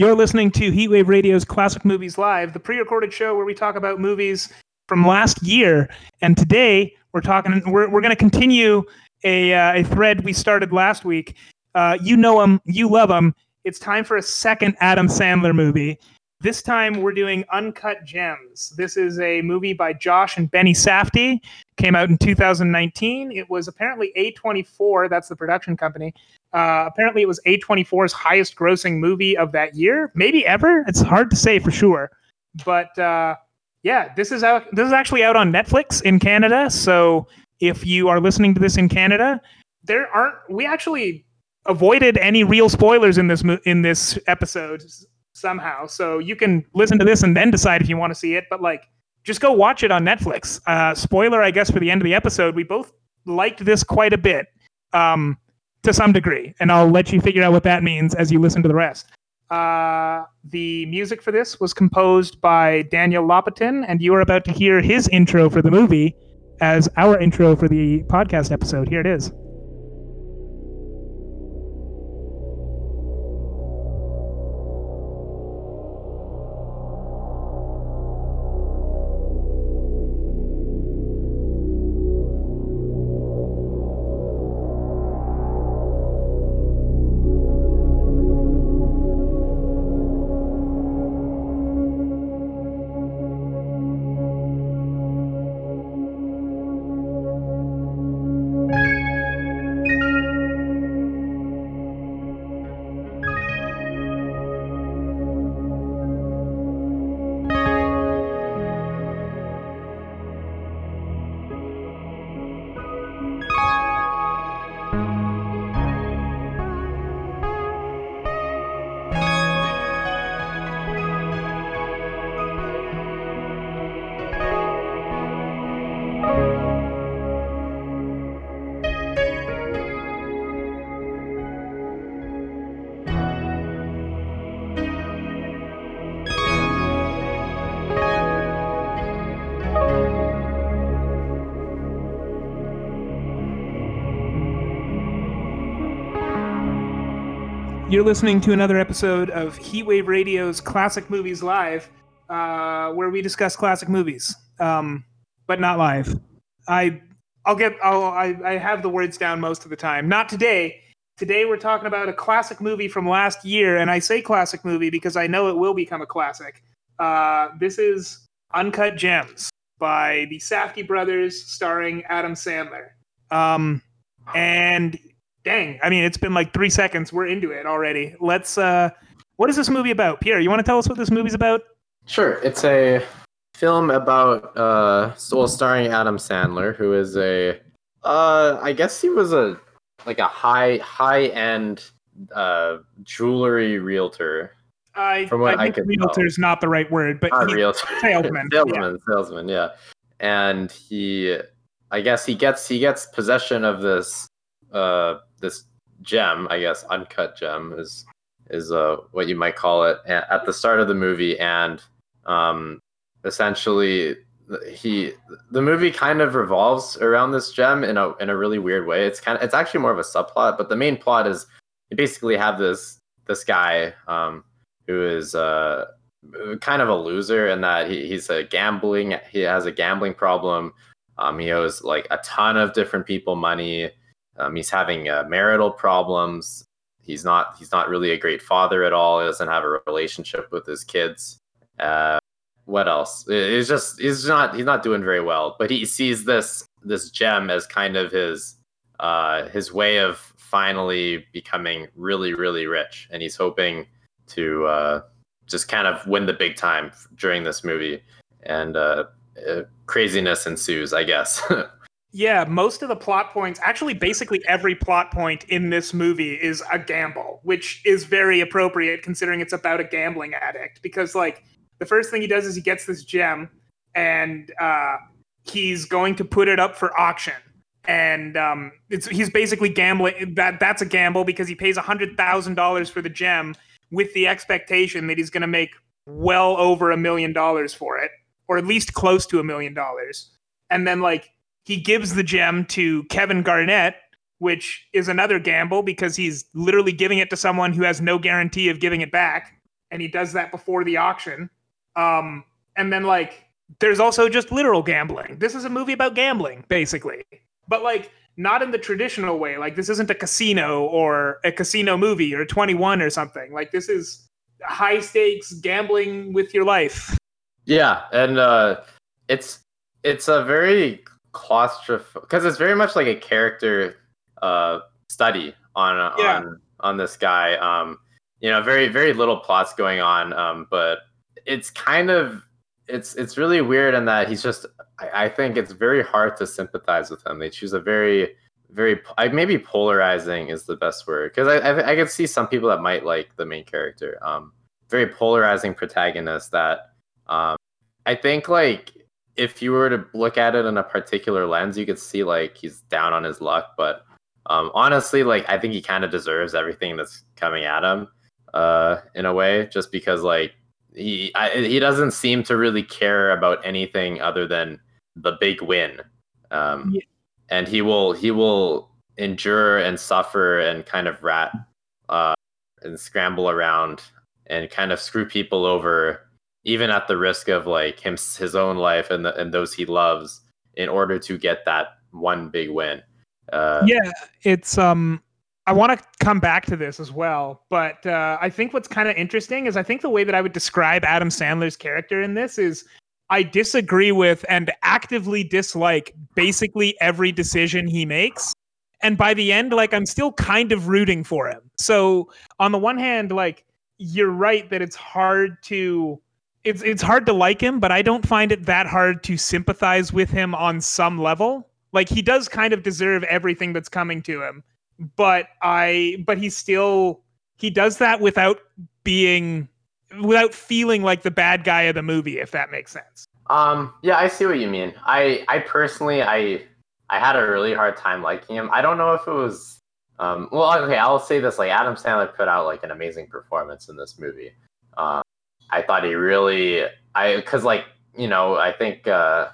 You're listening to Heatwave Radio's Classic Movies Live, the pre-recorded show where we talk about movies from last year. And today we're talking. We're we're going to continue a uh, a thread we started last week. Uh, you know him, you love him. It's time for a second Adam Sandler movie. This time we're doing Uncut Gems. This is a movie by Josh and Benny Safdie. Came out in 2019. It was apparently A24, that's the production company. Uh, apparently it was A24's highest grossing movie of that year, maybe ever. It's hard to say for sure. But uh, yeah, this is out this is actually out on Netflix in Canada. So if you are listening to this in Canada, there aren't we actually avoided any real spoilers in this in this episode somehow. So you can listen to this and then decide if you want to see it. But like, just go watch it on Netflix. Uh, spoiler, I guess, for the end of the episode. We both liked this quite a bit, um, to some degree, and I'll let you figure out what that means as you listen to the rest. Uh, the music for this was composed by Daniel Lopatin, and you are about to hear his intro for the movie as our intro for the podcast episode. Here it is. You're listening to another episode of Heatwave Radio's Classic Movies Live, uh, where we discuss classic movies, um, but not live. I, I'll get, I'll, I, I have the words down most of the time. Not today. Today we're talking about a classic movie from last year, and I say classic movie because I know it will become a classic. Uh, this is Uncut Gems by the Safdie brothers, starring Adam Sandler. Um, and dang, I mean, it's been like three seconds. We're into it already. Let's. uh What is this movie about, Pierre? You want to tell us what this movie's about? Sure. It's a film about uh, well, starring Adam Sandler, who is a, uh, I guess he was a like a high high end uh jewelry realtor. I, From what I, I think realtor is not the right word, but not realtor. salesman, salesman, yeah. salesman, yeah. And he, I guess he gets he gets possession of this uh this gem, I guess, uncut gem is is uh, what you might call it at the start of the movie, and um, essentially he the movie kind of revolves around this gem in a in a really weird way. It's kind of it's actually more of a subplot, but the main plot is you basically have this this guy um, who is uh, kind of a loser in that he, he's a gambling he has a gambling problem. Um, he owes like a ton of different people money. Um, he's having uh, marital problems. He's not he's not really a great father at all. He doesn't have a relationship with his kids. Uh, what else? He's just he's not he's not doing very well. But he sees this this gem as kind of his uh, his way of finally becoming really really rich, and he's hoping to uh, just kind of win the big time during this movie. And uh, uh craziness ensues, I guess. Yeah, most of the plot points, actually, basically every plot point in this movie is a gamble, which is very appropriate considering it's about a gambling addict. Because, like, the first thing he does is he gets this gem and uh, he's going to put it up for auction. And um, it's he's basically gambling. That that's a gamble because he pays hundred thousand dollars for the gem with the expectation that he's going to make well over a million dollars for it, or at least close to a million dollars. And then like he gives the gem to Kevin Garnett, which is another gamble because he's literally giving it to someone who has no guarantee of giving it back. and he does that before the auction. Um, and then like there's also just literal gambling. This is a movie about gambling, basically, but like not in the traditional way. Like this isn't a casino or a casino movie or 21 or something. Like this is high stakes gambling with your life. Yeah, and uh, it's it's a very claustrophobic because it's very much like a character uh, study on Yeah. on on this guy. Um, you know, very very little plots going on, um, but it's kind of it's it's really weird in that he's just. I, I think it's very hard to sympathize with him. They choose a very very I maybe polarizing is the best word because I, I I could see some people that might like the main character. Um, very polarizing protagonist that um, I think like if you were to look at it in a particular lens, you could see like he's down on his luck. But um, honestly, like I think he kind of deserves everything that's coming at him, uh, in a way, just because like he I, he doesn't seem to really care about anything other than the big win. Um, Yeah. and he will he will endure and suffer and kind of rat uh, and scramble around and kind of screw people over even at the risk of like him his own life and the, and those he loves in order to get that one big win. Uh, yeah, it's um I want to come back to this as well, but uh, I think what's kind of interesting is I think the way that I would describe Adam Sandler's character in this is I disagree with and actively dislike basically every decision he makes. And by the end, like I'm still kind of rooting for him. So on the one hand, like you're right that it's hard to it's it's hard to like him, but I don't find it that hard to sympathize with him on some level. Like he does kind of deserve everything that's coming to him, but I but he still he does that without being without feeling like the bad guy of the movie if that makes sense. Um, yeah, I see what you mean. I, I personally, I, I had a really hard time liking him. I don't know if it was, um, well, okay, I'll say this: like Adam Sandler put out like an amazing performance in this movie. Um, I thought he really, I, because like you know, I think uh,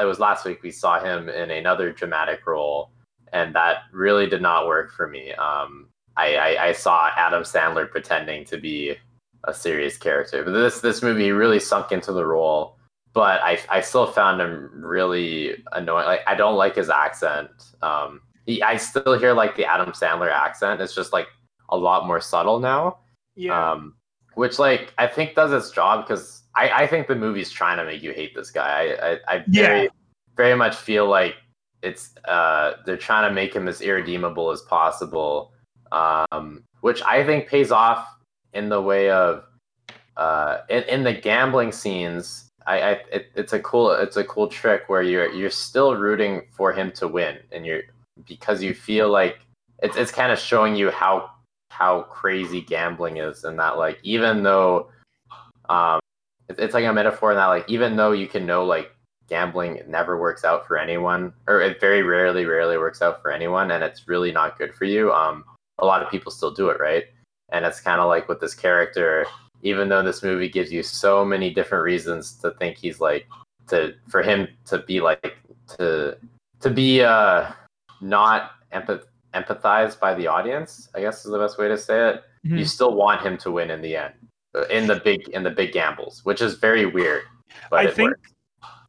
it was last week we saw him in another dramatic role, and that really did not work for me. Um, I, I, I saw Adam Sandler pretending to be a serious character, but this this movie really sunk into the role but I, I still found him really annoying. Like I don't like his accent. Um, he, I still hear like the Adam Sandler accent. It's just like a lot more subtle now. Yeah. Um, which like I think does its job because I, I think the movie's trying to make you hate this guy. I I, I very very much feel like it's uh they're trying to make him as irredeemable as possible. Um, which I think pays off in the way of uh in, in the gambling scenes. I, I it, it's a cool it's a cool trick where you're you're still rooting for him to win and you're because you feel like it's it's kind of showing you how how crazy gambling is and that like even though um it, it's like a metaphor in that like even though you can know like gambling never works out for anyone or it very rarely rarely works out for anyone and it's really not good for you um a lot of people still do it right? And it's kind of like with this character even though this movie gives you so many different reasons to think he's like to for him to be like to to be uh not empath- empathized by the audience i guess is the best way to say it Mhm. you still want him to win in the end uh, in the big in the big gambles which is very weird but I think works.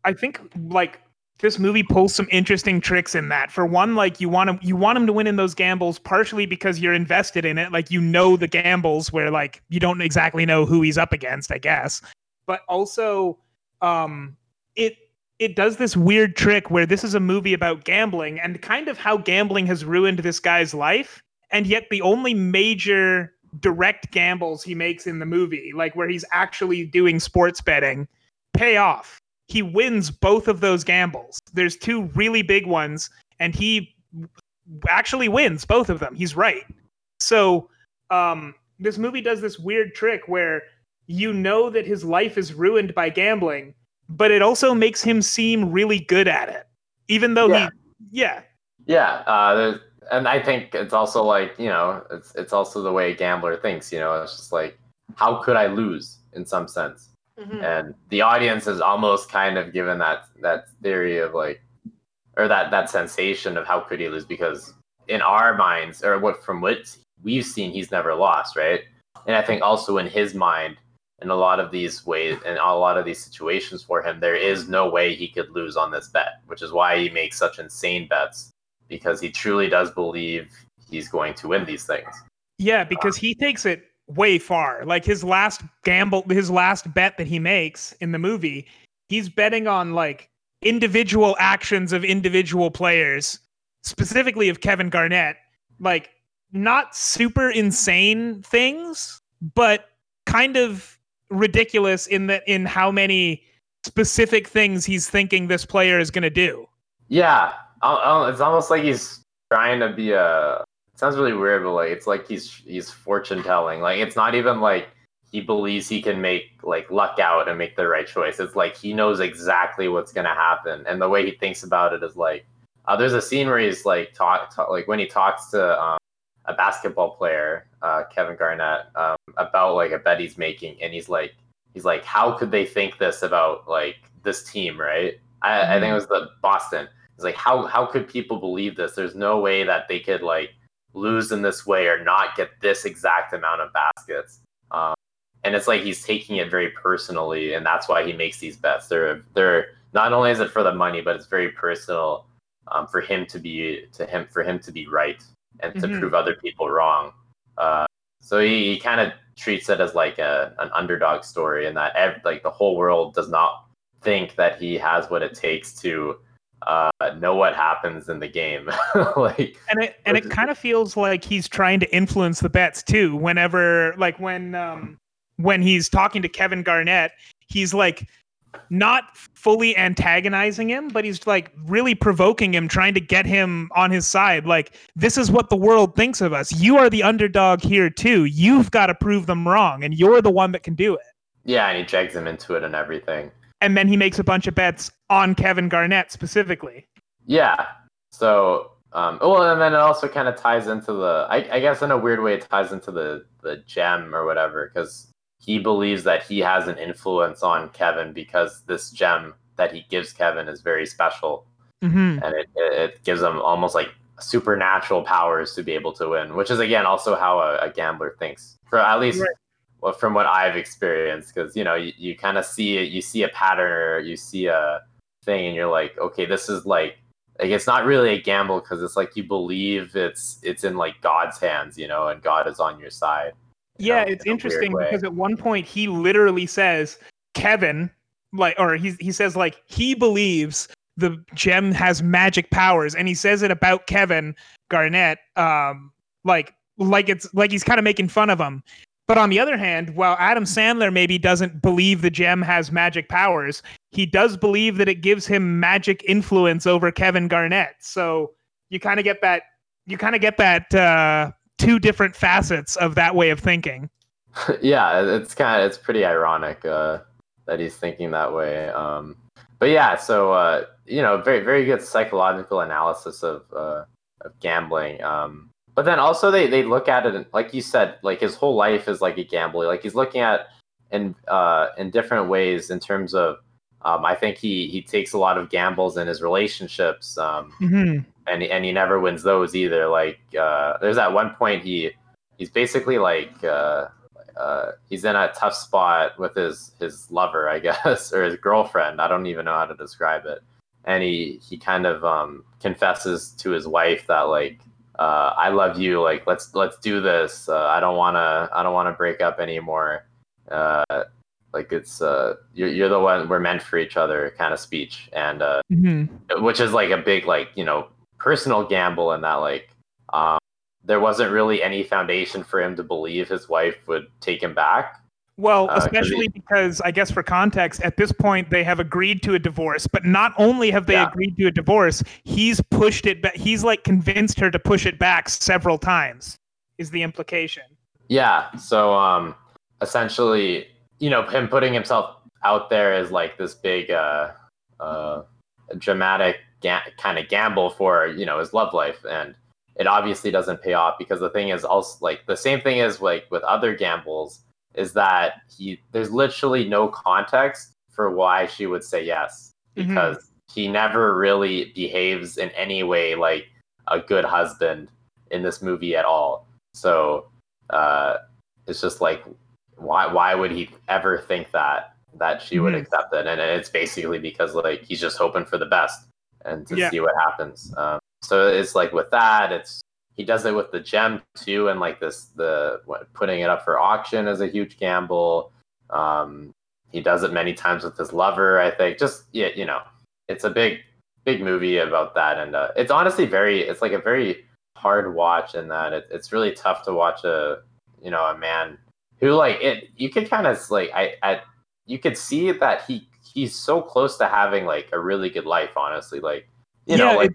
I think like this movie pulls some interesting tricks in that. For one, like you want him you want him to win in those gambles partially because you're invested in it, like you know the gambles where like you don't exactly know who he's up against, I guess. But also um it it does this weird trick where this is a movie about gambling and kind of how gambling has ruined this guy's life and yet the only major direct gambles he makes in the movie like where he's actually doing sports betting pay off he wins both of those gambles. There's two really big ones, and he actually wins both of them. He's right. So, um, this movie does this weird trick where you know that his life is ruined by gambling, but it also makes him seem really good at it, even though Yeah. he, yeah, yeah. Uh and i think it's also like you know it's it's also the way a gambler thinks you know it's just like how could i lose in some sense? And the audience is almost kind of given that that theory of like or that that sensation of how could he lose because in our minds or what from what we've seen he's never lost right? And I think also in his mind, in a lot of these ways, in a lot of these situations for him, there is no way he could lose on this bet, which is why he makes such insane bets because he truly does believe he's going to win these things. Yeah, because he takes it way far. Like his last gamble, his last bet that he makes in the movie, he's betting on like individual actions of individual players, specifically of Kevin Garnett, like not super insane things, but kind of ridiculous in that in how many specific things he's thinking this player is going to do. Yeah, it's almost like he's trying to be a. It sounds really weird, but like it's like he's he's fortune telling. Like it's not even like he believes he can make like luck out and make the right choice. It's like he knows exactly what's gonna happen, and the way he thinks about it is like. Uh, there's a scene where he's like talk, talk like when he talks to um, a basketball player, uh, Kevin Garnett, um, about like a bet he's making, and he's like, he's like, how could they think this about like this team, right? I, mm-hmm. I think it mm-hmm. was the Boston. He's like, how how could people believe this? There's no way that they could like lose in this way or not get this exact amount of baskets. Um, and it's like he's taking it very personally, and that's why he makes these bets. They're they're not only is it for the money, but it's very personal um, for him to be to him for him to be right and to mm-hmm. prove other people wrong. Uh, so he, he kind of treats it as like a an underdog story, and that ev- like the whole world does not think that he has what it takes to uh, know what happens in the game. like, and it and it kind of feels like he's trying to influence the bets too. Whenever like when um when he's talking to Kevin Garnett, he's like not fully antagonizing him, but he's like really provoking him, trying to get him on his side. Like, this is what the world thinks of us. You are the underdog here, too. You've got to prove them wrong, and you're the one that can do it. Yeah, and he drags him into it and everything. And then he makes a bunch of bets on Kevin Garnett specifically. Yeah. So, um, well, and then it also kind of ties into the, I, I guess in a weird way, it ties into the the gem or whatever, because he believes that he has an influence on Kevin because this gem that he gives Kevin is very special, mm-hmm. and it, it gives him almost like supernatural powers to be able to win, which is again also how a, a gambler thinks. For at least right. well, from what I've experienced, because you know you, you kind of see it, you see a pattern or you see a thing, and you're like, okay, this is like like it's not really a gamble because it's like you believe it's it's in like God's hands, you know, and God is on your side. Yeah, know, it's in interesting because at one point he literally says Kevin, like, or he he says like he believes the gem has magic powers, and he says it about Kevin Garnett, um, like like it's like he's kind of making fun of him. But on the other hand, while Adam Sandler maybe doesn't believe the gem has magic powers, he does believe that it gives him magic influence over Kevin Garnett. So you kind of get that you kind of get that uh, two different facets of that way of thinking. yeah, it's kind of it's pretty ironic uh, that he's thinking that way. Um, but yeah, so uh, you know, very very good psychological analysis of uh, of gambling. Um, but then also they they look at it like you said, like his whole life is like a gambling. Like he's looking at in uh, in different ways in terms of. Um, I think he he takes a lot of gambles in his relationships. Um, mm-hmm and and he never wins those either. Like uh, there's that one point he he's basically like uh, uh, he's in a tough spot with his his lover, I guess, or his girlfriend. I don't even know how to describe it. And he he kind of um, confesses to his wife that like uh, I love you. Like let's let's do this. Uh, I don't wanna I don't wanna break up anymore. Uh, like it's uh you're, you're the one we're meant for each other kind of speech and uh mm-hmm. which is like a big like you know personal gamble in that like um, there wasn't really any foundation for him to believe his wife would take him back. Well, uh, especially he, because I guess for context, at this point they have agreed to a divorce, but not only have they yeah. agreed to a divorce, he's pushed it back. He's like convinced her to push it back several times. Is the implication? Yeah. So, um, essentially, you know, him putting himself out there as like this big, uh, uh, dramatic ga- kind of gamble for you know his love life and it obviously doesn't pay off because the thing is also like the same thing is like with other gambles is that he there's literally no context for why she would say yes mm-hmm. because mm-hmm. he never really behaves in any way like a good husband in this movie at all so uh it's just like why why would he ever think that that she would Mhm. accept it? And it's basically because like he's just hoping for the best and to Yeah. see what happens. Um, so it's like with that, it's he does it with the gem too, and like this the what, putting it up for auction is a huge gamble. Um, he does it many times with his lover. I think just yeah, you know, it's a big big movie about that, and uh, it's honestly very it's like a very hard watch in that it, it's really tough to watch a you know a man who like it you could kind of like I, I you could see that he he's so close to having like a really good life honestly like you yeah, know like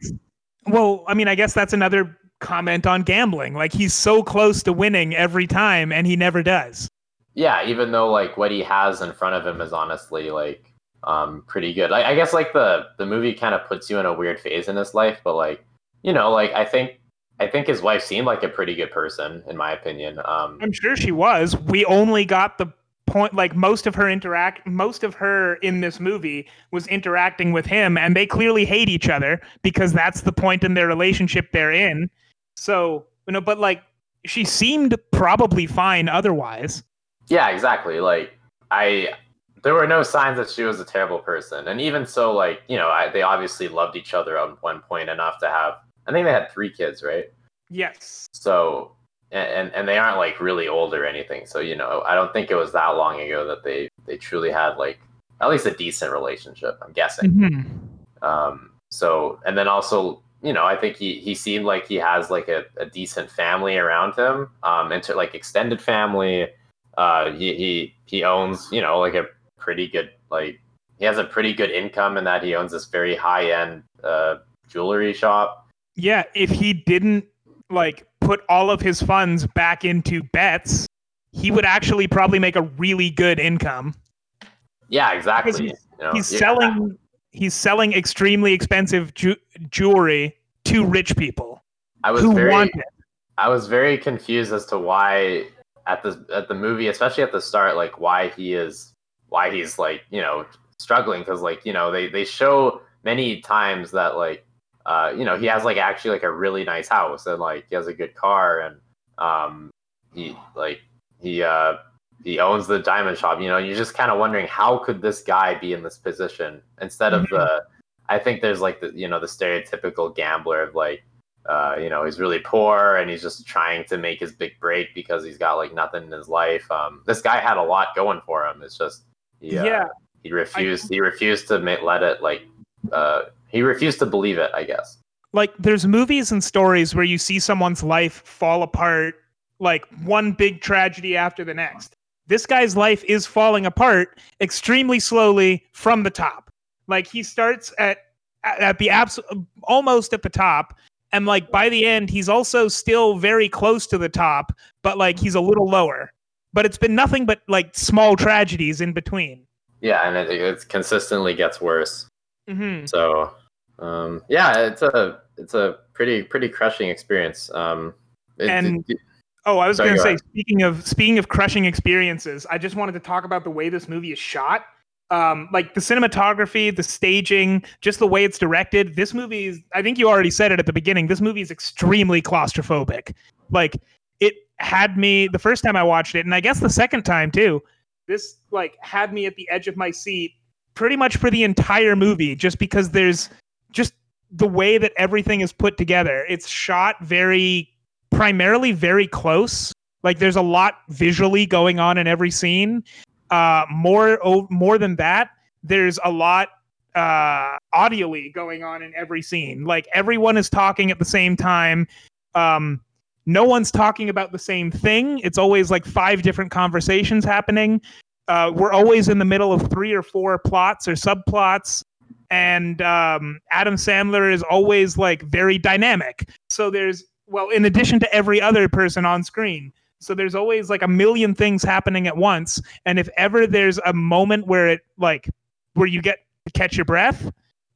well, I mean, I guess that's another comment on gambling. Like he's so close to winning every time and he never does. yeah even though like what he has in front of him is honestly like um pretty good I, I guess like the the movie kind of puts you in a weird phase in his life but like you know like i think i think his wife seemed like a pretty good person in my opinion um I'm sure she was. We only got the point like most of her interact most of her in this movie was interacting with him and they clearly hate each other because that's the point in their relationship they're in. So, you know, but like she seemed probably fine otherwise. Yeah, exactly. Like I there were no signs that she was a terrible person. And even so like, you know, I, they obviously loved each other at one point enough to have I think they had 3 kids, right? Yes. So and and they aren't like really old or anything. So, you know, I don't think it was that long ago that they they truly had like at least a decent relationship, I'm guessing. Mhm. Um, so, and then also, you know, I think he he seemed like he has like a, a decent family around him, um, into like extended family. Uh, he he he owns, you know, like a pretty good like he has a pretty good income in that he owns this very high end uh jewelry shop. Yeah, if he didn't like put all of his funds back into bets, he would actually probably make a really good income. Yeah, exactly. he's- you know, He's yeah. selling he's selling extremely expensive ju- jewelry to rich people I was who very want it. I was very confused as to why at the at the movie, especially at the start, like why he is why he's like you know struggling because like you know they they show many times that like uh you know he has like actually like a really nice house and like he has a good car and um he like he uh he owns the diamond shop you know you're just kind of wondering how could this guy be in this position instead of Mhm. the i think there's like the you know the stereotypical gambler of like uh, you know, he's really poor and he's just trying to make his big break because he's got like nothing in his life. Um, this guy had a lot going for him. It's just, he, uh, Yeah. he refused. he refused to let it like. Uh, he refused to believe it. I guess. Like there's movies and stories where you see someone's life fall apart like one big tragedy after the next. This guy's life is falling apart extremely slowly from the top. Like he starts at at the abs- almost at the top and like by the end he's also still very close to the top but like he's a little lower. But it's been nothing but like small tragedies in between. Yeah, and it, it consistently gets worse. Mhm. So, um, yeah, it's a it's a pretty pretty crushing experience. Um, it- And- it- Oh, I was going to say, speaking of speaking of crushing experiences, I just wanted to talk about the way this movie is shot. Um, like the cinematography, the staging, just the way it's directed. This movie is, I think you already said it at the beginning, this movie is extremely claustrophobic. Like it had me the first time I watched it, and I guess the second time too. This like had me at the edge of my seat pretty much for the entire movie, just because there's just the way that everything is put together. It's shot very primarily very close. Like there's a lot visually going on in every scene. Uh, more o- more than that, there's a lot uh, audially going on in every scene. Like everyone is talking at the same time. Um, no one's talking about the same thing. It's always like five different conversations happening. Uh, we're always in the middle of three or four plots or subplots. And um, Adam Sandler is always like very dynamic. So there's, well, in addition to every other person on screen. So there's always like a million things happening at once. And if ever there's a moment where it like, where you get to catch your breath,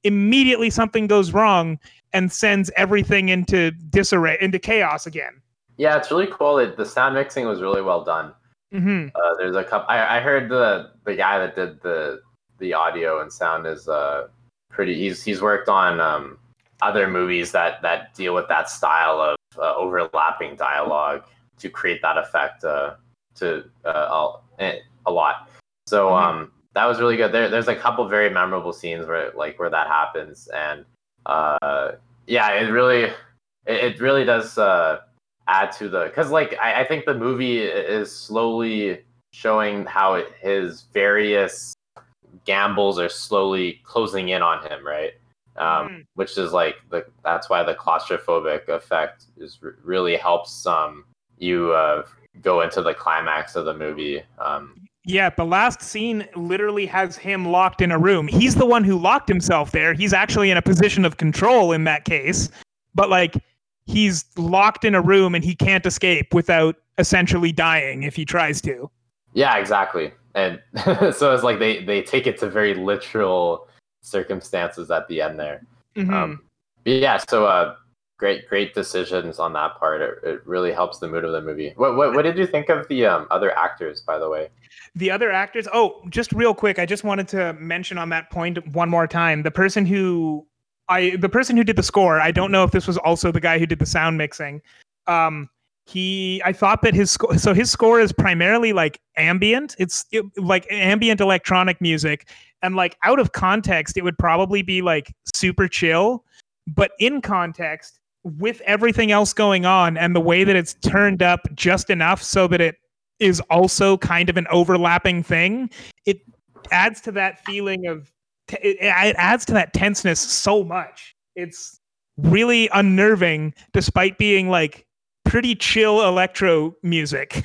immediately something goes wrong and sends everything into disarray, into chaos again. yeah, it's really cool. It, the sound mixing was really well done. hmm Uh, there's a couple. I, I heard the the guy that did the the audio and sound is uh pretty. He's he's worked on um other movies that that deal with that style of uh, overlapping dialogue to create that effect. Uh, to uh, a, a lot. So Mhm. um, that was really good. There, there's a couple very memorable scenes where like where that happens, and uh, yeah, it really it, it really does uh, add to the because like I, I think the movie is slowly showing how it, his various gambles are slowly closing in on him, right? Um, Mhm. Which is like the that's why the claustrophobic effect is r- really helps um you uh, go into the climax of the movie. Um, Yeah, the last scene literally has him locked in a room. He's the one who locked himself there. He's actually in a position of control in that case. But like he's locked in a room and he can't escape without essentially dying if he tries to. Yeah, exactly. And so it's like they they take it to very literal circumstances at the end there. Mhm. Um, but yeah, so uh, great great decisions on that part. It, it really helps the mood of the movie. What what what did you think of the um, other actors, by the way? the other actors oh just real quick i just wanted to mention on that point one more time the person who i the person who did the score i don't know if this was also the guy who did the sound mixing um he i thought that his score so his score is primarily like ambient. It's it, like ambient electronic music. And like out of context it would probably be like super chill. But in context with everything else going on and the way that it's turned up just enough so that it is also kind of an overlapping thing it adds to that feeling of t- it, it adds to that tenseness so much. It's really unnerving despite being like pretty chill electro music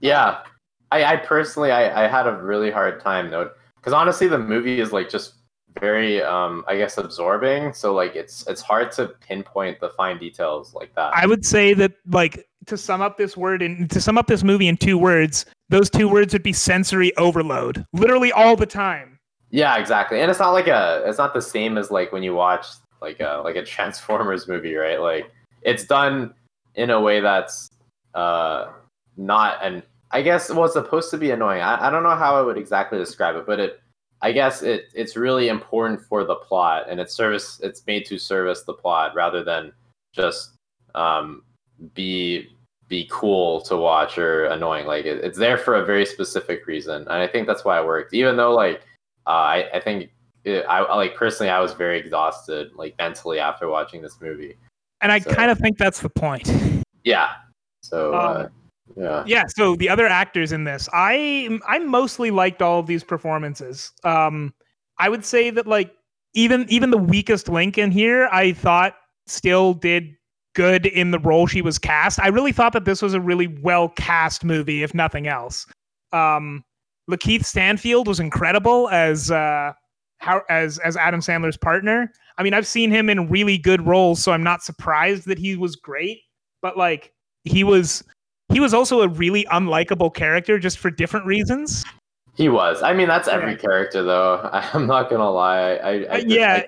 Yeah, I, I personally I, I had a really hard time though because honestly the movie is like just very um I guess absorbing. So like it's it's hard to pinpoint the fine details like that. i would say that like to sum up this word and to sum up this movie in two words those two words would be sensory overload literally all the time Yeah, exactly. And it's not like a it's not the same as like when you watch like a like a Transformers movie, right? Like it's done in a way that's uh not an I guess well it's supposed to be annoying. I, I don't know how I would exactly describe it, but it I guess it it's really important for the plot and it's service it's made to service the plot rather than just um be be cool to watch or annoying. Like it, it's there for a very specific reason. And I think that's why it worked. Even though like uh, I, I think it, I- like personally I was very exhausted like mentally after watching this movie. And i So- kind of think that's the point Yeah. So uh, Um, yeah. yeah so the other actors in this i i mostly liked all of these performances um i would say that like even even the weakest link in here i thought still did good in the role she was cast i really thought that this was a really well cast movie if nothing else um lakeith stanfield was incredible as uh how as as adam sandler's partner i mean i've seen him in really good roles so i'm not surprised that he was great but like he was he was also a really unlikable character just for different reasons. He was. I mean that's every Yeah. character though. I'm not gonna lie. I, I Uh, yeah, I-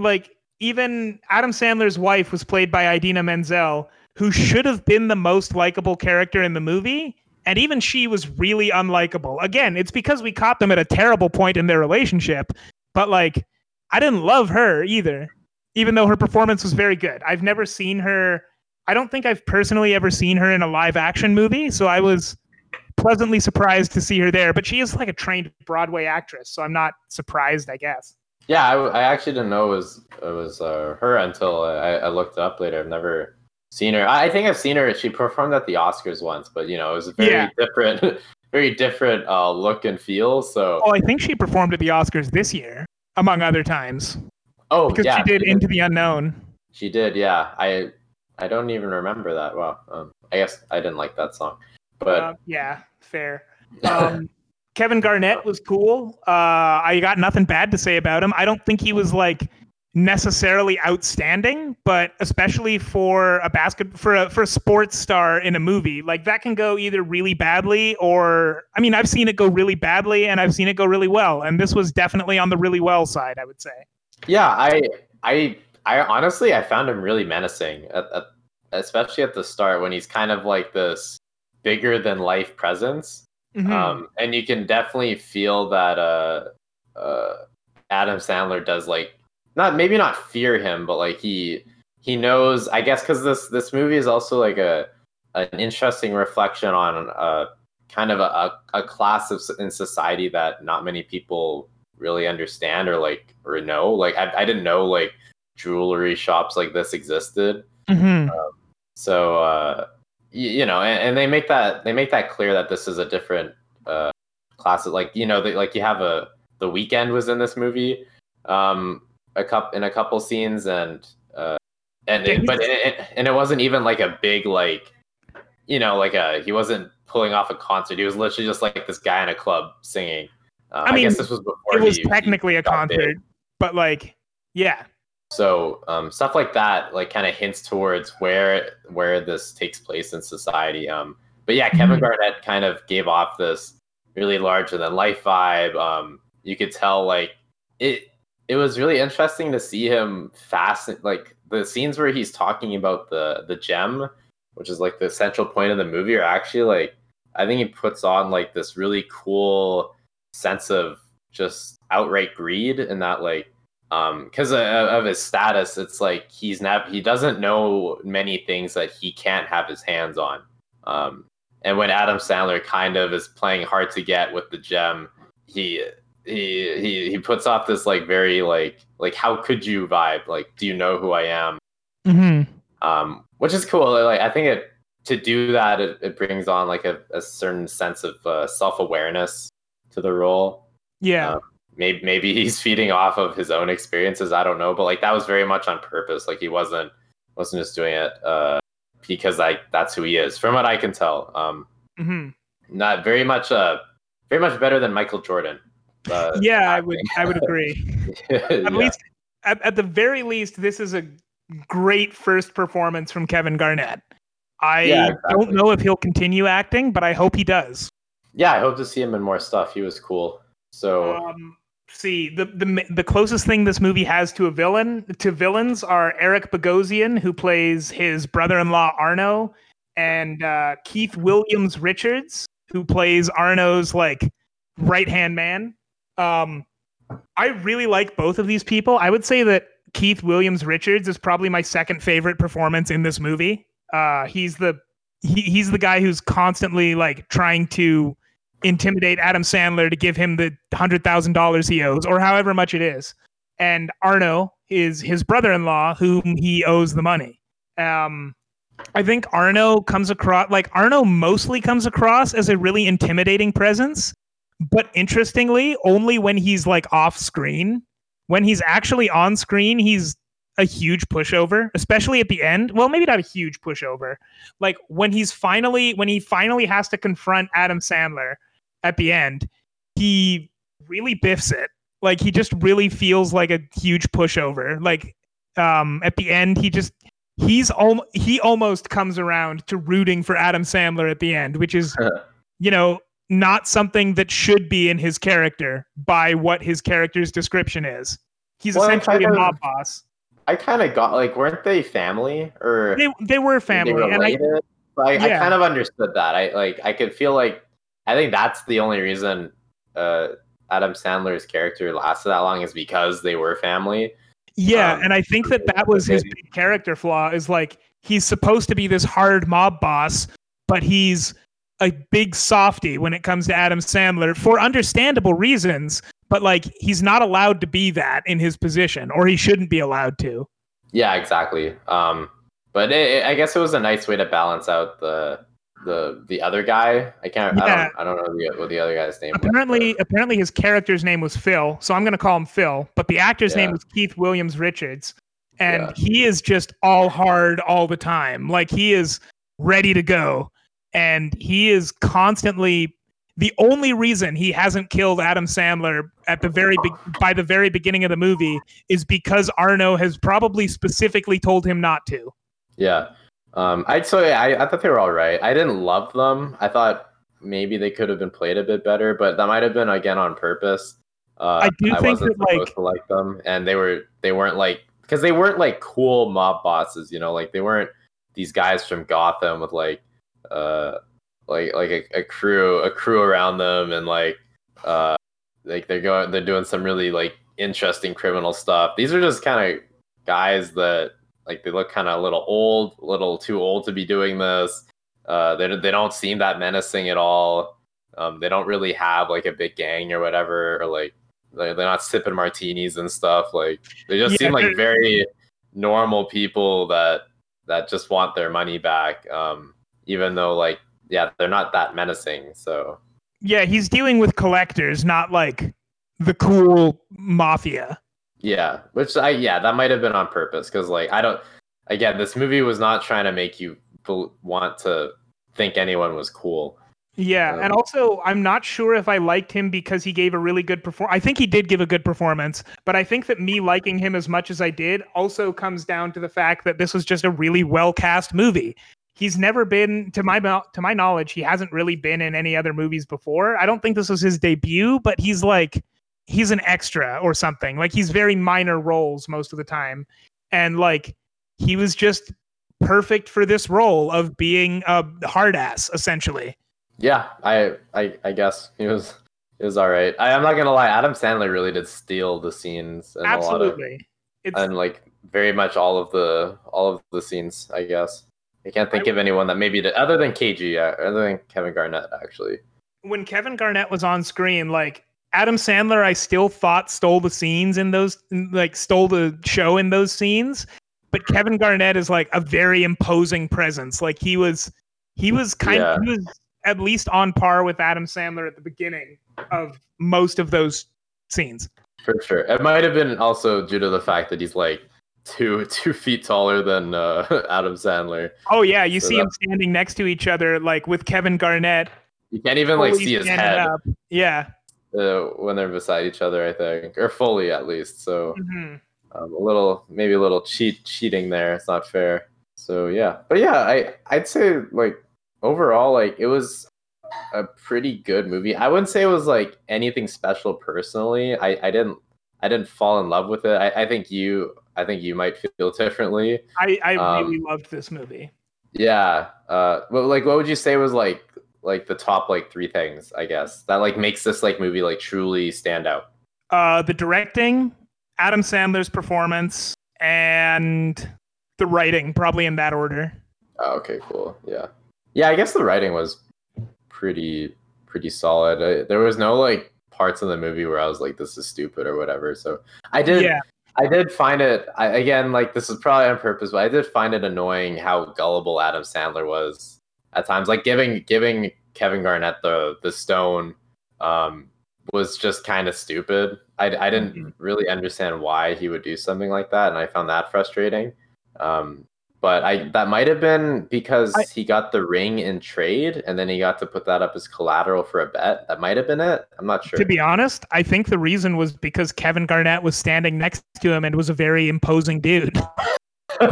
like even Adam Sandler's wife was played by Idina Menzel, who should have been the most likable character in the movie, and even she was really unlikable. Again, it's because we caught them at a terrible point in their relationship, but like I didn't love her either, even though her performance was very good. I've never seen her I don't think I've personally ever seen her in a live action movie, so I was pleasantly surprised to see her there. But she is like a trained Broadway actress, so I'm not surprised, I guess. yeah, I, I actually didn't know it was it was uh, her until I, I looked up later. I've never seen her. I I think I've seen her. She performed at the Oscars once, but you know it was a very Yeah. different, very different uh, look and feel. So Oh, I think she performed at the Oscars this year, among other times, oh because yeah, she did Into the Unknown. She did, yeah. I I don't even remember that. Wow. Um, I guess I didn't like that song, but Uh, yeah, fair. Um, Kevin Garnett was cool. Uh, I got nothing bad to say about him. I don't think he was like necessarily outstanding, but especially for a basket for a for a sports star in a movie, like that can go either really badly or I mean, I've seen it go really badly and I've seen it go really well, and this was definitely on the really well side, I would say. yeah, I I I honestly I found him really menacing, at, at, especially at the start when he's kind of like this bigger than life presence. Mhm. Um, and you can definitely feel that uh, uh, Adam Sandler does like not maybe not fear him, but like he he knows. I guess because this this movie is also like a an interesting reflection on uh, kind of a, a class of in society that not many people really understand or like or know. Like I, I didn't know like jewelry shops like this existed. hmm So uh, you, you know, and, and they make that they make that clear that this is a different uh, class. Of, like you know, they, like you have a the Weeknd was in this movie, um, a cup in a couple scenes, and uh, and it, but it, it, and it wasn't even like a big like, you know, like a he wasn't pulling off a concert. He was literally just like this guy in a club singing. Uh, I I, mean, guess this was before It was he- he technically a got big. concert, but like, yeah. So um, stuff like that, like kind of hints towards where where this takes place in society. Um, but yeah, Kevin Mhm. Garnett kind of gave off this really larger than life vibe. Um, you could tell like it. It was really interesting to see him fast, like the scenes where he's talking about the the gem, which is like the central point of the movie, are actually like I think he puts on like this really cool sense of just outright greed, and that like um because of, of his status it's like he's not he doesn't know many things that he can't have his hands on. Um and when adam sandler kind of is playing hard to get with the gem he he he, he puts off this like very like like how could you vibe? Like do you know who i am? Hmm um which is cool. Like i think it to do that it, it brings on like a, a certain sense of uh, self-awareness to the role. Yeah. Um, maybe maybe he's feeding off of his own experiences. I don't know. But like that was very much on purpose. Like he wasn't wasn't just doing it uh because like that's who he is from what i can tell. Um hmm not very much uh very much better than michael jordan uh, Yeah, I would. I would agree. yeah. At least, at, at the very least, this is a great first performance from Kevin Garnett. I Yeah, don't know if he'll continue acting, but I hope he does. yeah i hope to see him in more stuff he was cool so Um, see, the, the the closest thing this movie has to a villain to villains are Eric Bogosian, who plays his brother-in-law Arno, and uh, Keith Williams Richards, who plays Arno's like right-hand man. Um, I really like both of these people. I would say that Keith Williams Richards is probably my second favorite performance in this movie. Uh, he's the he, he's the guy who's constantly like trying to intimidate Adam Sandler to give him the hundred thousand dollars he owes, or however much it is. And Arno is his brother-in-law, whom he owes the money. Um, I think Arno comes across like Arno mostly comes across as a really intimidating presence, but interestingly, only when he's like off screen. When he's actually on screen, he's a huge pushover, especially at the end. Well, maybe not a huge pushover. Like when he's finally when he finally has to confront Adam Sandler at the end, he really biffs it. Like he just really feels like a huge pushover. Like um at the end he just he's al- he almost comes around to rooting for Adam Sandler at the end, which is you know not something that should be in his character by what his character's description is. He's Well, essentially a kind of- mob boss. i kind of got like weren't they family or They they were family, they and I? But I, I kind of understood that. I like I could feel like I think that's the only reason uh, Adam Sandler's character lasted that long is because they were family. Yeah, Um, and I think that that was his big character flaw is like he's supposed to be this hard mob boss, but he's a big softy when it comes to Adam Sandler for understandable reasons, but like he's not allowed to be that in his position or he shouldn't be allowed to. Yeah, exactly. Um, but it, it- I guess it was a nice way to balance out the the the other guy. I can't. I don't. I don't know the, what the other guy's name. was, Apparently apparently his character's name was Phil, so I'm going to call him Phil, but the actor's name Yeah. was Keith Williams Richards. And Yeah. he is just all hard all the time. Like he is ready to go. And he is constantly the only reason he hasn't killed Adam Sandler at the very be- by the very beginning of the movie is because Arno has probably specifically told him not to. Yeah. Um, I'd say I, I thought they were all right. I didn't love them. I thought maybe they could have been played a bit better, but that might have been again on purpose. Uh, I do think wasn't that, like- supposed to like them, and they were they weren't like because they weren't like cool mob bosses, you know, like they weren't these guys from Gotham with like uh like like a, a crew a crew around them and like uh like they're going they're doing some really like interesting criminal stuff. These are just kind of guys that like they look kind of a little old, a little too old to be doing this. Uh, they they don't seem that menacing at all. Um, they don't really have like a big gang or whatever, or like they're not sipping martinis and stuff. Like they just Yeah, seem like very normal people that that just want their money back. Um, even though like yeah, they're not that menacing. So Yeah, he's dealing with collectors, not like the cool mafia. yeah, which I yeah that might have been on purpose because like I don't again this movie was not trying to make you want to think anyone was cool. Yeah, and Um, also I'm not sure if I liked him because he gave a really good performance. I think he did give a good performance, but I think that me liking him as much as I did also comes down to the fact that this was just a really well cast movie. He's never been to my to my knowledge, he hasn't really been in any other movies before. I don't think this was his debut, but he's like he's an extra or something. Like he's very minor roles most of the time. And like he was just perfect for this role of being a hard ass essentially. Yeah, I I, I guess he was he was all right. I, I'm not gonna lie, Adam Sandler really did steal the scenes and a lot of Absolutely. It's and like very much all of the all of the scenes. I guess I can't think I- of anyone that maybe did other than KG, uh, other than Kevin Garnett actually. when Kevin Garnett was on screen, like Adam Sandler, I still thought stole the scenes in those, like stole the show in those scenes. But Kevin Garnett is like a very imposing presence. Like he was, he was kind Yeah. of, he was at least on par with Adam Sandler at the beginning of most of those scenes. For sure. It might have been also due to the fact that he's like two two feet taller than uh, Adam Sandler. Oh yeah, you So see that- him standing next to each other, like with Kevin Garnett. You can't even like see his head up. Yeah. uh, when they're beside each other. I think, or fully at least. So Mhm. um, a little, maybe a little cheat cheating there. It's not fair. So yeah, but yeah, I I'd say like overall, like it was a pretty good movie. I wouldn't say it was like anything special personally. I I didn't I didn't fall in love with it. I, I think you I think you might feel differently. I, I Um, really loved this movie. Yeah. Uh well like what would you say was like like the top like three things, I guess, that like makes this like movie like truly stand out? Uh, the directing, Adam Sandler's performance, and the writing, probably in that order. Oh, okay, cool. Yeah. Yeah, I guess the writing was pretty pretty solid. I, there was no like parts of the movie where I was like this is stupid or whatever. So I did Yeah, I did find it I, again like this is probably on purpose, but I did find it annoying how gullible Adam Sandler was at times. Like giving giving Kevin Garnett the the stone um was just kind of stupid. I, I didn't Mhm. really understand why he would do something like that, and I found that frustrating. Um, but I that might have been because I- he got the ring in trade, and then he got to put that up as collateral for a bet. That might have been it. I'm not sure. to be honest, I think the reason was because Kevin Garnett was standing next to him and was a very imposing dude,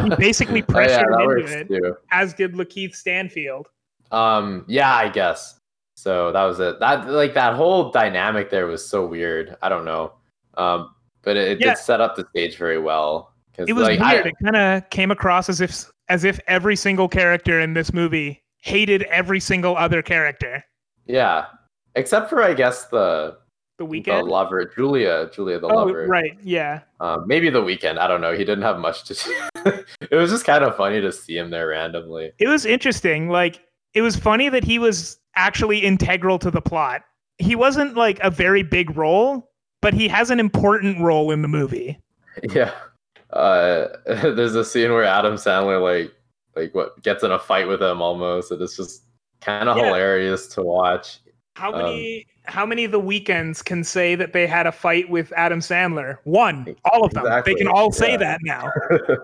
he basically pressured Oh, yeah, into it. too. as did Lakeith Stanfield. Um, yeah, I guess. So that was it. That like that whole dynamic there was so weird. I don't know. Um, but it, it Yeah. did set up the stage very well. It was like, weird. I, it kind of came across as if as if every single character in this movie hated every single other character. yeah, except for I guess the The the Weeknd. lover, Julia, Julia the oh, lover. right. Yeah. Um, maybe the Weeknd. I don't know. He didn't have much to do. it was just kind of funny to see him there randomly. It was interesting. Like it was funny that he was actually integral to the plot. He wasn't like a very big role, but he has an important role in the movie. Yeah. Uh, there's a scene where Adam Sandler like like what gets in a fight with him almost, and it's just kind of Yeah. hilarious to watch. How Um, many how many of the Weeknds can say that they had a fight with Adam Sandler? One. All of them. Exactly, They can all say yeah. that now.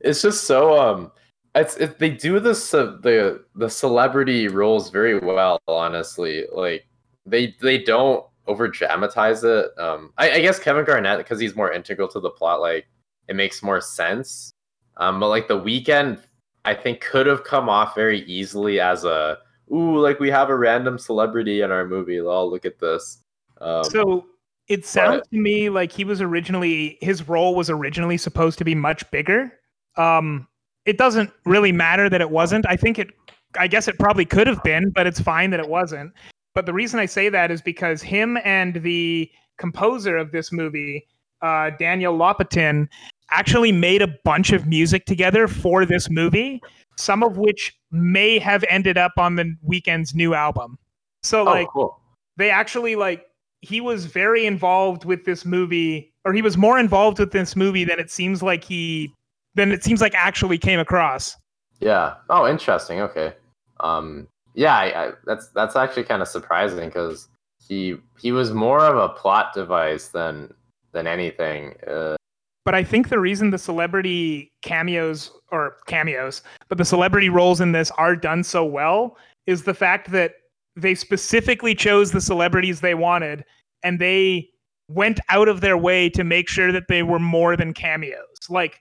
it's just so um it's it, they do this uh, the the celebrity roles very well honestly like they they don't over dramatize it um I, I guess kevin garnett because he's more integral to the plot like it makes more sense um but like the Weeknd i think could have come off very easily as a ooh like we have a random celebrity in our movie oh look at this um So it sounds to me like he was originally his role was originally supposed to be much bigger. Um, it doesn't really matter that it wasn't. I think it. I guess it probably could have been, but it's fine that it wasn't. But the reason I say that is because him and the composer of this movie, uh, Daniel Lopatin, actually made a bunch of music together for this movie. Some of which may have ended up on the Weeknd's new album. So, oh, like, cool they actually like he was very involved with this movie, or he was more involved with this movie than it seems like he than it seems like actually came across. Yeah. Oh, interesting. Okay. Um. Yeah. I, I, that's that's actually kind of surprising because he he was more of a plot device than than anything. Uh, but I think the reason the celebrity cameos or cameos, but the celebrity roles in this are done so well is the fact that they specifically chose the celebrities they wanted and they went out of their way to make sure that they were more than cameos. Like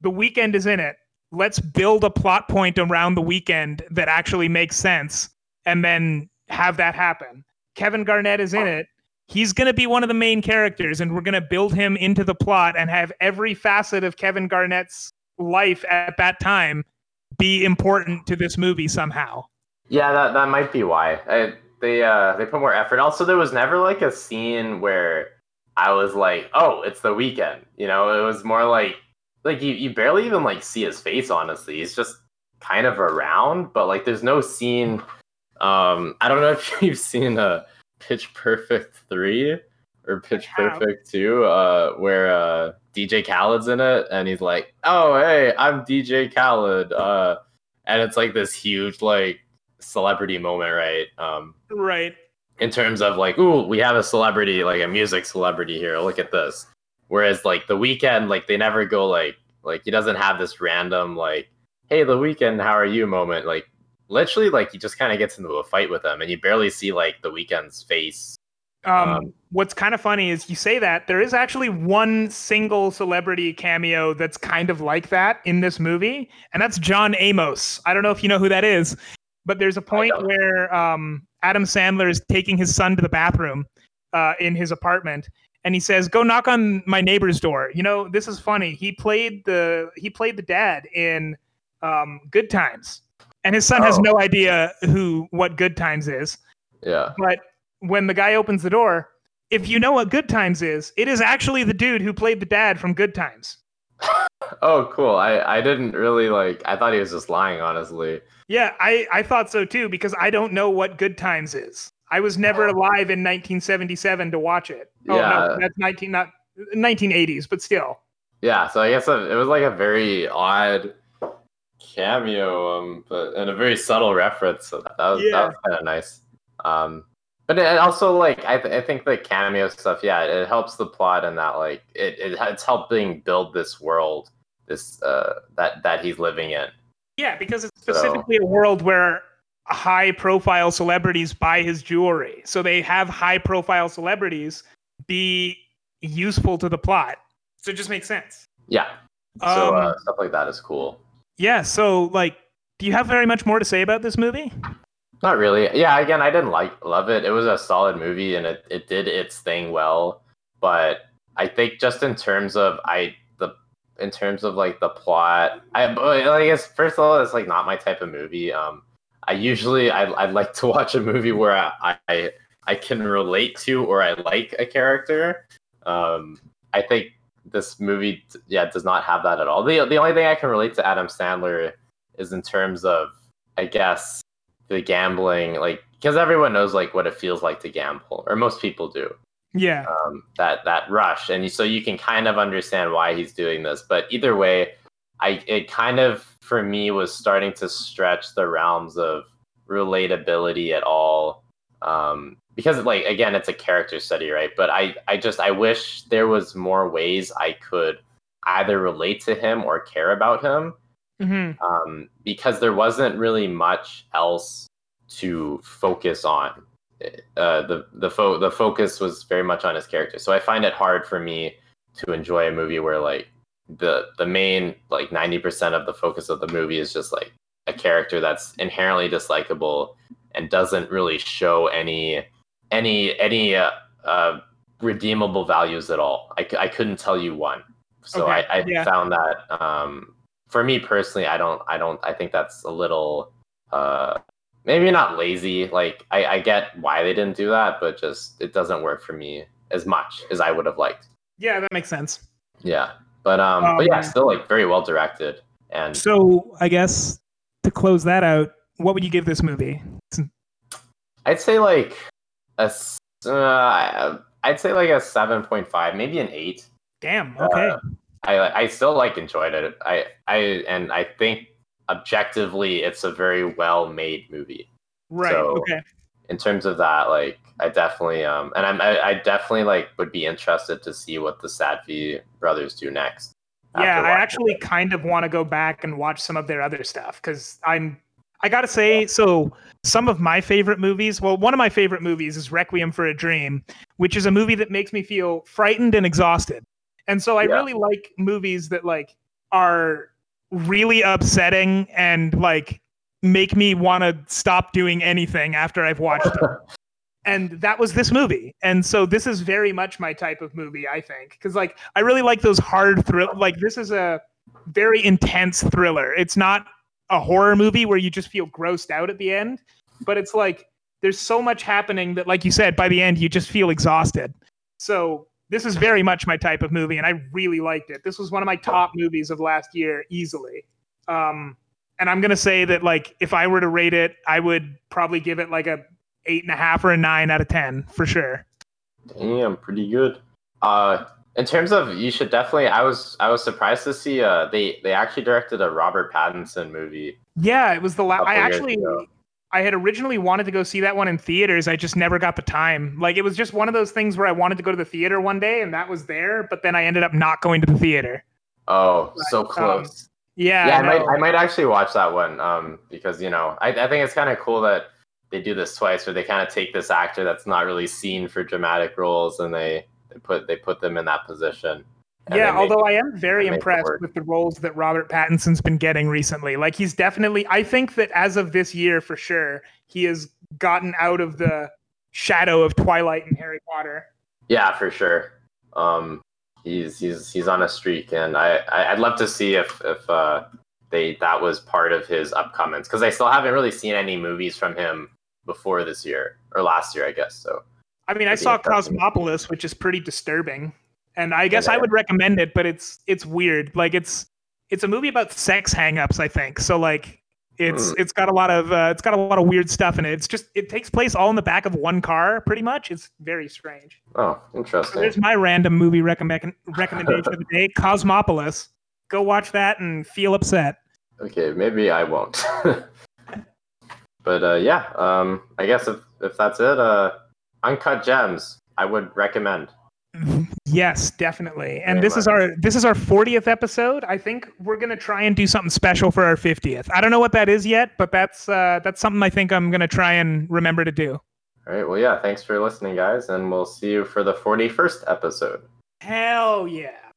the Weeknd is in it. Let's build a plot point around the Weeknd that actually makes sense and then have that happen. Kevin Garnett is in it he's going to be one of the main characters and we're going to build him into the plot and have every facet of Kevin Garnett's life at that time be important to this movie somehow. Yeah, that that might be why. I, they uh they put more effort. Also there was never like a scene where I was like, "Oh, it's the Weeknd." You know, it was more like like you you barely even like see his face honestly. He's just kind of around, but like there's no scene um I don't know if you've seen a uh, Pitch Perfect three or Pitch Perfect two, uh, where uh, DJ Khaled's in it, and he's like, "Oh, hey, I'm DJ Khaled," uh, and it's like this huge like celebrity moment, right? Um, right. In terms of like, ooh, we have a celebrity, like a music celebrity here. Look at this. Whereas like the Weeknd, like they never go like like he doesn't have this random like, hey, the Weeknd, how are you moment. Like literally like he just kind of gets into a fight with them and you barely see like the Weeknd's face um, um, what's kind of funny is you say that there is actually one single celebrity cameo that's kind of like that in this movie, and that's John Amos. I don't know if you know who that is, but there's a point where um, Adam Sandler is taking his son to the bathroom uh, in his apartment, and he says, "Go knock on my neighbor's door." You know, this is funny. He played the he played the dad in um, Good Times and his son oh. has no idea who what Good Times is. Yeah. But when the guy opens the door, if you know what Good Times is, it is actually the dude who played the dad from Good Times. oh, cool. I I didn't really like. I thought he was just lying, honestly. Yeah, I I thought so too because I don't know what Good Times is. I was never oh. alive in 1977 to watch it. Oh yeah. no, that's 19 not 1980s, but still. Yeah, so I guess it was like a very odd cameo, um, but and a very subtle reference. So that was yeah. that was kind of nice. Um, but it also like I, th- I think the cameo stuff, yeah, it helps the plot and that like it, it it's helping build this world, this uh that that he's living in. Yeah, because it's specifically so, a world where high profile celebrities buy his jewelry. So they have high profile celebrities be useful to the plot. So it just makes sense. Yeah. So uh, um, uh, stuff like that is cool. Yeah. So, like, do you have very much more to say about this movie? Not really. Yeah. Again, I didn't like love it. It was a solid movie, and it it did its thing well. But I think just in terms of I the in terms of like the plot, I I guess first of all, it's like not my type of movie. Um, I usually I I like to watch a movie where I, I I can relate to or I like a character. Um, I think this movie, yeah, does not have that at all. The the only thing I can relate to Adam Sandler is in terms of, I guess, the gambling, like because everyone knows like what it feels like to gamble, or most people do. Yeah. Um, that that rush, and so you can kind of understand why he's doing this. But either way, I it kind of for me was starting to stretch the realms of relatability at all. Um, because like again it's a character study right? But i i just i wish there was more ways i could either relate to him or care about him mm-hmm. um, because there wasn't really much else to focus on. Uh, the the fo- the focus was very much on his character. So i find it hard for me to enjoy a movie where like the the main like 90% of the focus of the movie is just like a character that's inherently dislikable and doesn't really show any any any uh, uh, redeemable values at all. I, I couldn't tell you one. So okay. I, I yeah. found that um, for me personally, I don't I don't I think that's a little uh, maybe not lazy. Like I, I get why they didn't do that, but just it doesn't work for me as much as I would have liked. Yeah, that makes sense. Yeah, but um, um but yeah, um, still like very well directed. And so I guess to close that out, what would you give this movie? I'd say like a uh, I'd say like a seven point five, maybe an eight. Damn. Okay. Uh, I I still like enjoyed it. I I and I think objectively it's a very well made movie. right. so- okay. In terms of that, like I definitely um and I'm I, I definitely like would be interested to see what the Safdie brothers do next. Yeah, I actually it. kind of want to go back and watch some of their other stuff because I'm. I gotta say, so some of my favorite movies. Well, one of my favorite movies is Requiem for a Dream, which is a movie that makes me feel frightened and exhausted. And so I Yeah. really like movies that like are really upsetting and like make me want to stop doing anything after I've watched it. and that was this movie and so this is very much my type of movie i think because like i really like those hard thrill like this is a very intense thriller it's not a horror movie where you just feel grossed out at the end but it's like there's so much happening that like you said by the end you just feel exhausted so this is very much my type of movie and i really liked it this was one of my top movies of last year easily um and i'm gonna say that like if i were to rate it i would probably give it like a eight and a half or a nine out of ten for sure. Damn, pretty good. Uh, in terms of, you should definitely. I was I was surprised to see. Uh, they they actually directed a Robert Pattinson movie. Yeah, it was the last. I actually, ago. I had originally wanted to go see that one in theaters. I just never got the time. Like it was just one of those things where I wanted to go to the theater one day, and that was there. But then I ended up not going to the theater. Oh, so um, close. Yeah, yeah, I, I might. I might actually watch that one. Um, because you know, I I think it's kind of cool that they do this twice, where they kind of take this actor that's not really seen for dramatic roles, and they they put they put them in that position. yeah, they make- although I am very they make it impressed with the roles that Robert Pattinson's been getting recently. Like he's definitely I think that as of this year for sure, he has gotten out of the shadow of Twilight and Harry Potter. Yeah, for sure. Um, he's he's he's on a streak, and I, I I'd love to see if if uh they that was part of his upcomings because I still haven't really seen any movies from him before this year or last year, I guess. So I mean, I saw. Cosmopolis, which is pretty disturbing, and I guess I would recommend it, but it's it's weird. Like it's it's a movie about sex hangups, I think. So like it's Hmm. it's got a lot of uh, it's got a lot of weird stuff in it. It's just it takes place all in the back of one car, pretty much. It's very strange. oh, So interesting. there's my random movie recommend recommendation of the day: Cosmopolis. Go watch that and feel upset. Okay, maybe I won't. but uh, yeah, um, I guess if if that's it, uh, Uncut Gems, I would recommend. Yes, definitely. And Very this is our this is our 40th episode. I think we're gonna try and do something special for our 50th. I don't know what that is yet, but that's uh, that's something I think I'm gonna try and remember to do. All right, well, yeah, thanks for listening, guys, and we'll see you for the forty first episode. Hell yeah.